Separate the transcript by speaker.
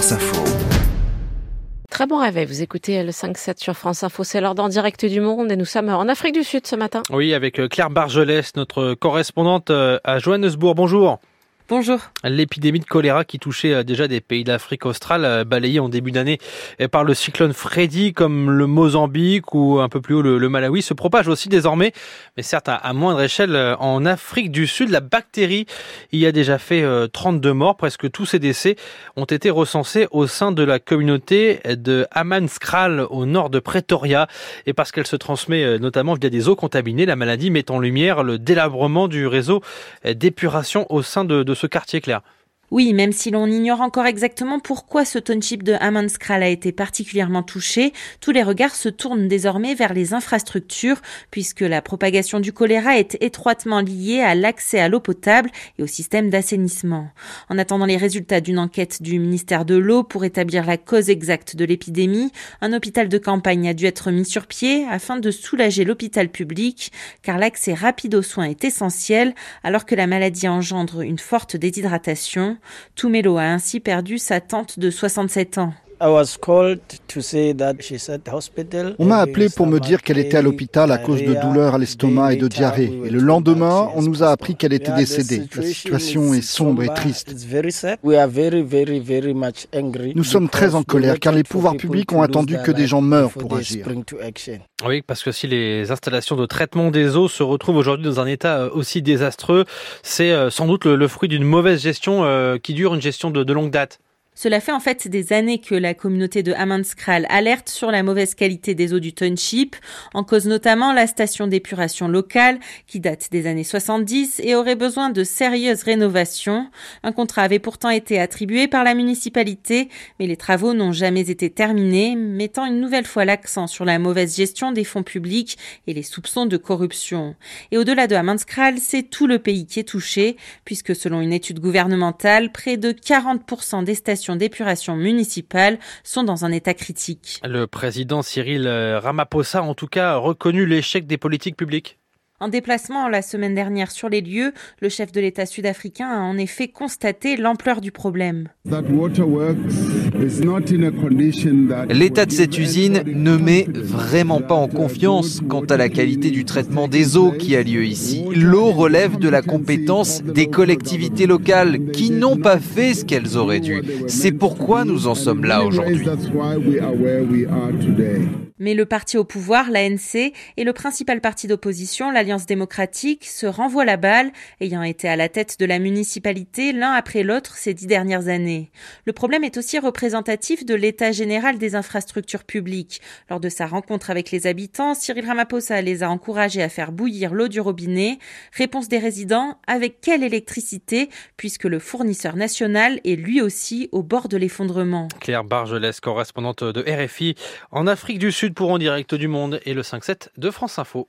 Speaker 1: France Info.
Speaker 2: Très bon réveil, vous écoutez le 5-7 sur France Info, c'est l'ordre en direct du monde et nous sommes en Afrique du Sud ce matin.
Speaker 3: Oui, avec euh, Claire Bargelès, notre correspondante euh, à Johannesburg. Bonjour.
Speaker 2: Bonjour.
Speaker 3: L'épidémie de choléra qui touchait euh, déjà des pays d'Afrique australe, euh, balayée en début d'année par le cyclone Freddy, comme le Mozambique ou un peu plus haut le, Malawi, se propage aussi désormais, mais certes à, moindre échelle, euh, en Afrique du Sud. La bactérie y a déjà fait 32 morts. Presque tous ces décès ont été recensés au sein de la communauté de Amanskral, au nord de Pretoria. Et parce qu'elle se transmet notamment via des eaux contaminées, la maladie met en lumière le délabrement du réseau d'épuration au sein de, de ce quartier clair.
Speaker 2: Oui, même si l'on ignore encore exactement pourquoi ce township de Amanskral a été particulièrement touché, tous les regards se tournent désormais vers les infrastructures, puisque la propagation du choléra est étroitement liée à l'accès à l'eau potable et au système d'assainissement. En attendant les résultats d'une enquête du ministère de l'eau pour établir la cause exacte de l'épidémie, un hôpital de campagne a dû être mis sur pied afin de soulager l'hôpital public, car l'accès rapide aux soins est essentiel alors que la maladie engendre une forte déshydratation. Tumelo a ainsi perdu sa tante de 67 ans.
Speaker 4: On
Speaker 5: m'a appelé pour me dire qu'elle était à l'hôpital à cause de douleurs à l'estomac et de diarrhée. Et le lendemain, on nous a appris qu'elle était décédée. La situation est sombre et triste. Nous sommes très en colère car les pouvoirs publics ont attendu que des gens meurent pour agir.
Speaker 3: Oui, parce que si les installations de traitement des eaux se retrouvent aujourd'hui dans un état euh, aussi désastreux, c'est euh, sans doute le, fruit d'une mauvaise gestion euh, qui dure une gestion de longue date.
Speaker 2: Cela fait en fait des années que la communauté de Amanskral alerte sur la mauvaise qualité des eaux du township, en cause notamment la station d'épuration locale qui date des années 70 et aurait besoin de sérieuses rénovations. Un contrat avait pourtant été attribué par la municipalité, mais les travaux n'ont jamais été terminés, mettant une nouvelle fois l'accent sur la mauvaise gestion des fonds publics et les soupçons de corruption. Et au-delà de Amanskral, c'est tout le pays qui est touché, puisque selon une étude gouvernementale, près de 40% des stations d'épuration municipale sont dans un état critique.
Speaker 3: Le président Cyril Ramaphosa a en tout cas reconnu l'échec des politiques publiques.
Speaker 2: En déplacement la semaine dernière sur les lieux, le chef de l'État sud-africain a en effet constaté l'ampleur du problème.
Speaker 6: L'état de cette usine ne met vraiment pas en confiance quant à la qualité du traitement des eaux qui a lieu ici. L'eau relève de la compétence des collectivités locales qui n'ont pas fait ce qu'elles auraient dû. C'est pourquoi nous en sommes là aujourd'hui.
Speaker 2: Mais le parti au pouvoir, l'ANC, et le principal parti d'opposition, l'Alliance démocratique, se renvoient la balle, ayant été à la tête de la municipalité l'un après l'autre ces dix dernières années. Le problème est aussi représentatif de l'état général des infrastructures publiques. Lors de sa rencontre avec les habitants, Cyril Ramaphosa les a encouragés à faire bouillir l'eau du robinet. Réponse des résidents, avec quelle électricité, puisque le fournisseur national est lui aussi au bord de l'effondrement.
Speaker 3: Claire Bargelès, correspondante de RFI en Afrique du Pour En Direct du Monde et le 5-7 de France Info.